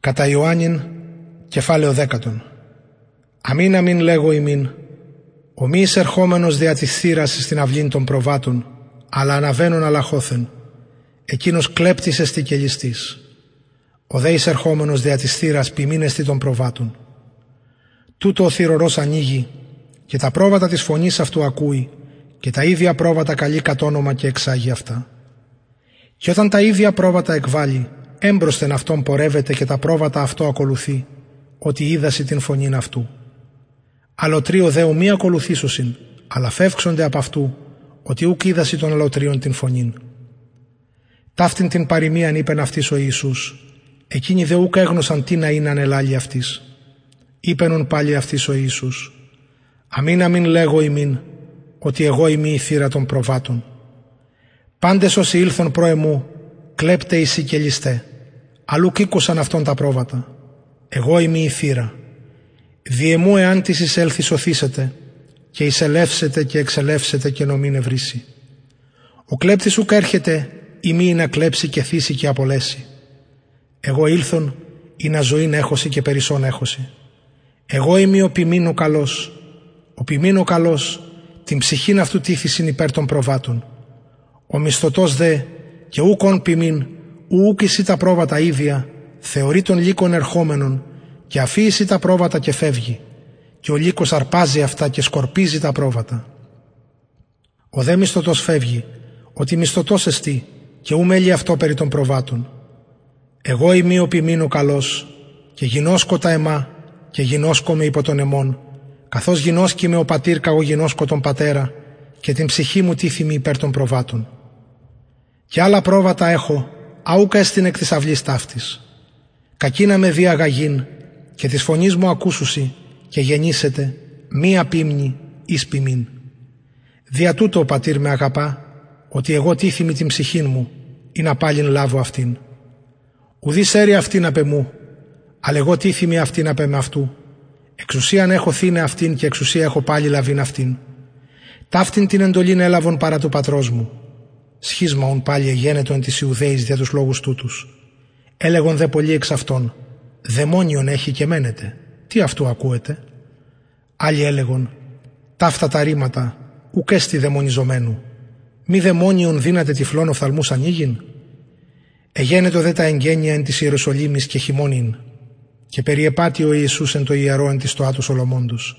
Κατά Ιωάννην, κεφάλαιο δέκατον. Αμήν αμήν λέγω ημίν, ο μη εισερχόμενος δια της θύρας στην αυλήν των προβάτων, αλλά αναβαίνουν αλαχώθεν, εκείνος κλέπτης εστί και ληστής. Ο δε εισερχόμενος δια της θύρας ποιμήν εστί των προβάτων. Τούτο ο θυρωρός ανοίγει και τα πρόβατα της φωνής αυτού ακούει και τα ίδια πρόβατα καλεί κατ' όνομα και εξάγει αυτά. Και όταν τα ίδια πρόβατα εκβάλλει, έμπροσθεν αυτόν πορεύεται και τα πρόβατα αυτό ακολουθεί, ότι είδαση την φωνήν αυτού. Αλωτρίο δε μη ακολουθήσωσιν, αλλά φεύξονται από αυτού, ότι ούκ είδαση των αλωτρίων την φωνήν. Ταύτην την παροιμίαν είπεν αυτής ο Ιησούς, εκείνοι δε ούκ έγνωσαν τι να είναι ανελάλη αυτής. Είπενον πάλι αυτής ο Ιησούς, αμήν αμήν λέγω ημίν, ότι εγώ είμαι η θύρα των προβάτων. Πάντες όσοι ήλθον προεμού, κλέπτε εσύ και ληστέ. Αλλού κήκουσαν αυτόν τα πρόβατα. Εγώ είμαι η θύρα. Διεμού εάν της εισέλθει σωθήσετε και εισελεύσετε και εξελεύσετε και νομήν ευρύσει. Ο κλέπτης σου έρχεται ή μη να κλέψει και θύσει και απολέσει. Εγώ ήλθον ή να ζωήν έχωση και περισσόν έχωση. Εγώ είμαι ο ποιμήν καλός. Ο ποιμήν ο καλός την ψυχήν αυτού τύθησιν υπέρ των προβάτων. Ο μισθωτός δε και ούκον ποιμήν ούκ τα πρόβατα ίδια, θεωρεί τον λύκον ερχόμενον και αφήσει τα πρόβατα και φεύγει και ο λύκος αρπάζει αυτά και σκορπίζει τα πρόβατα. Ο δε μισθωτός φεύγει, ότι μισθωτός εστί και ου μέλει αυτό περί των προβάτων. Εγώ είμαι ο ποιμήν ο καλός και γινώσκω τα εμά και γινώσκω με υπό τον εμών, καθώς γινώσκει με ο πατήρ καγω γινώσκω τον πατέρα και την ψυχή μου τίθιμη υπέρ των προβάτων. Και άλλα πρόβατα έχω άουκα στην εκ της αυλής ταύτης. Κακίνα με διαγαγήν και της φωνής μου ακούσουσι και γεννήσετε μία πίμνη εις ποιμήν. Δια τούτο ο πατήρ με αγαπά, ότι εγώ τίθιμη την ψυχήν μου, ή να πάλιν λάβω αυτήν. Ουδής σέρει αυτήν απ' εμού, αλλά εγώ τίθιμη αυτήν απ' με αυτού. Εξουσίαν έχω θύνε αυτήν και εξουσία έχω πάλι λαβήν αυτήν. Ταύτην την εντολήν έλαβον παρά του πατρός μου, Σχίσμα ον πάλι εγένετο εν της Ιουδαίης δια τους λόγους τούτους. Έλεγον δε πολλοί εξ αυτών, δαιμόνιον έχει και μένετε. Τι αυτού ακούετε; Άλλοι έλεγον, ταύτα τα ρήματα, ουκέστη δαιμονιζομένου. Μη δαιμόνιον δύναται τυφλών οφθαλμούς ανοίγειν. Εγένετο δε τα εγγένεια εν της Ιερουσαλήμης και χειμώνην. Και περιεπάτη ο Ιησούς εν το ιερό εν της το άτου Σολομόντους.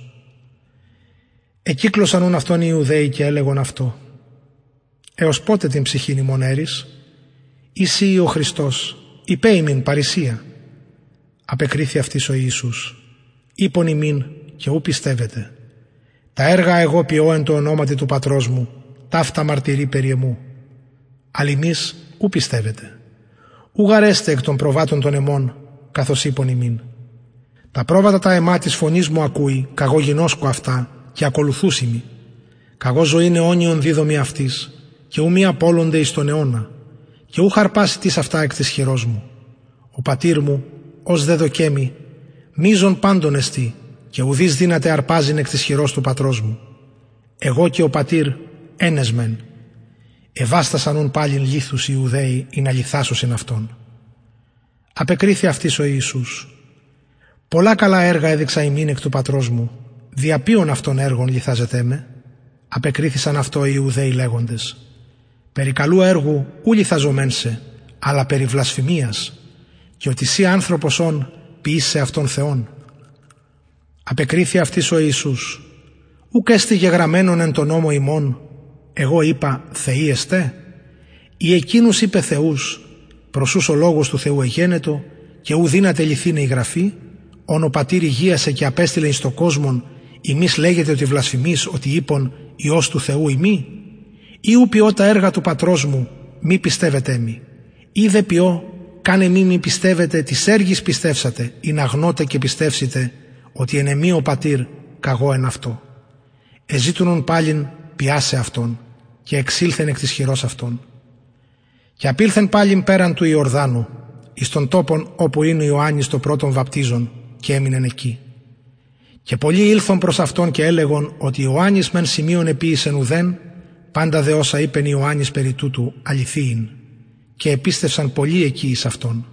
Εκύκλωσαν ον αυτόν οι Ιουδαίοι και έλεγον αυτό. Έως πότε την ψυχήν ημονέρης, εσύ ο Χριστός, υπέημιν παρησία. Απεκρίθη αυτής ο Ιησούς, είπον ημίν και ού πιστεύετε. Τα έργα εγώ ποιώ εν το ονόματι του πατρός μου, ταύτα μαρτυρεί περί εμού. Αλλημείς ού πιστεύετε. Ού γαρέστε εκ των προβάτων των εμών, καθώς είπον ημίν. Τα πρόβατα τα αιμά της φωνής μου ακούει, καγώ γινώσκω αυτά και ακολουθούσιμη. Καγώ ζωή αιώνιον δίδομη αυτής, και ου μη απόλονται εις τον αιώνα και ου χαρπάσει τις αυτά εκ της χειρός μου. Ο πατήρ μου, ως δε δοκέμει, μίζων πάντων εστί και ουδείς δύναται αρπάζειν εκ της χειρός του πατρός μου. Εγώ και ο πατήρ ένες μεν. Εβάστασαν ουν πάλιν λίθους οι Ιουδαίοι ή να λιθάσωσιν αυτόν. Απεκρίθη αυτής ο Ιησούς. Πολλά καλά έργα έδειξα ημίν εκ του πατρός μου. Δια ποιον αυτών έργων λιθάζετε με; Απεκρίθησαν αυτό οι Ιουδαίοι λέγοντες. Περί καλού έργου ούλοι θα ζωμένσε, αλλά περί βλασφημίας. Και ότι σύ άνθρωπος όν ποιήσε αυτόν Θεόν. Απεκρίθη αυτής ο Ιησούς, ουκ έστι γεγραμμένον εν τον νόμο ημών, εγώ είπα Θεοί εστέ, ή εκείνους είπε Θεούς, προσούς ο λόγος του Θεού εγένετο και ου δύναται λυθήνε η γραφή, όν ο πατήρ υγείασε και απέστειλε εις το κόσμον, ημείς λέγεται ότι βλασφημείς ότι είπον Υιός του Θεού ημί, ή ου ποιώ τα έργα του πατρός μου, μη πιστεύετε μη. Ή δε ποιώ, κάνε μη μη πιστεύετε, τις έργης πιστεύσατε, ή να γνώτε και πιστεύσετε, ότι εν εμεί ο πατήρ, καγώ εν αυτό. Εζήτουνον πάλιν πιάσε αυτόν, και εξήλθεν εκ της χειρός αυτόν. Και απήλθεν πάλιν πέραν του Ιορδάνου, εις τον τόπον όπου είναι ο Ιωάννης το πρώτον βαπτίζον, και έμεινεν εκεί. Και πολλοί ήλθον προς αυτόν και έλεγον ότι Ιωάννης μεν σημείων επίησεν ουδέν, Πάντα δε όσα είπεν Ιωάννης περί τούτου αληθείην και επίστευσαν πολλοί εκεί εις αυτόν.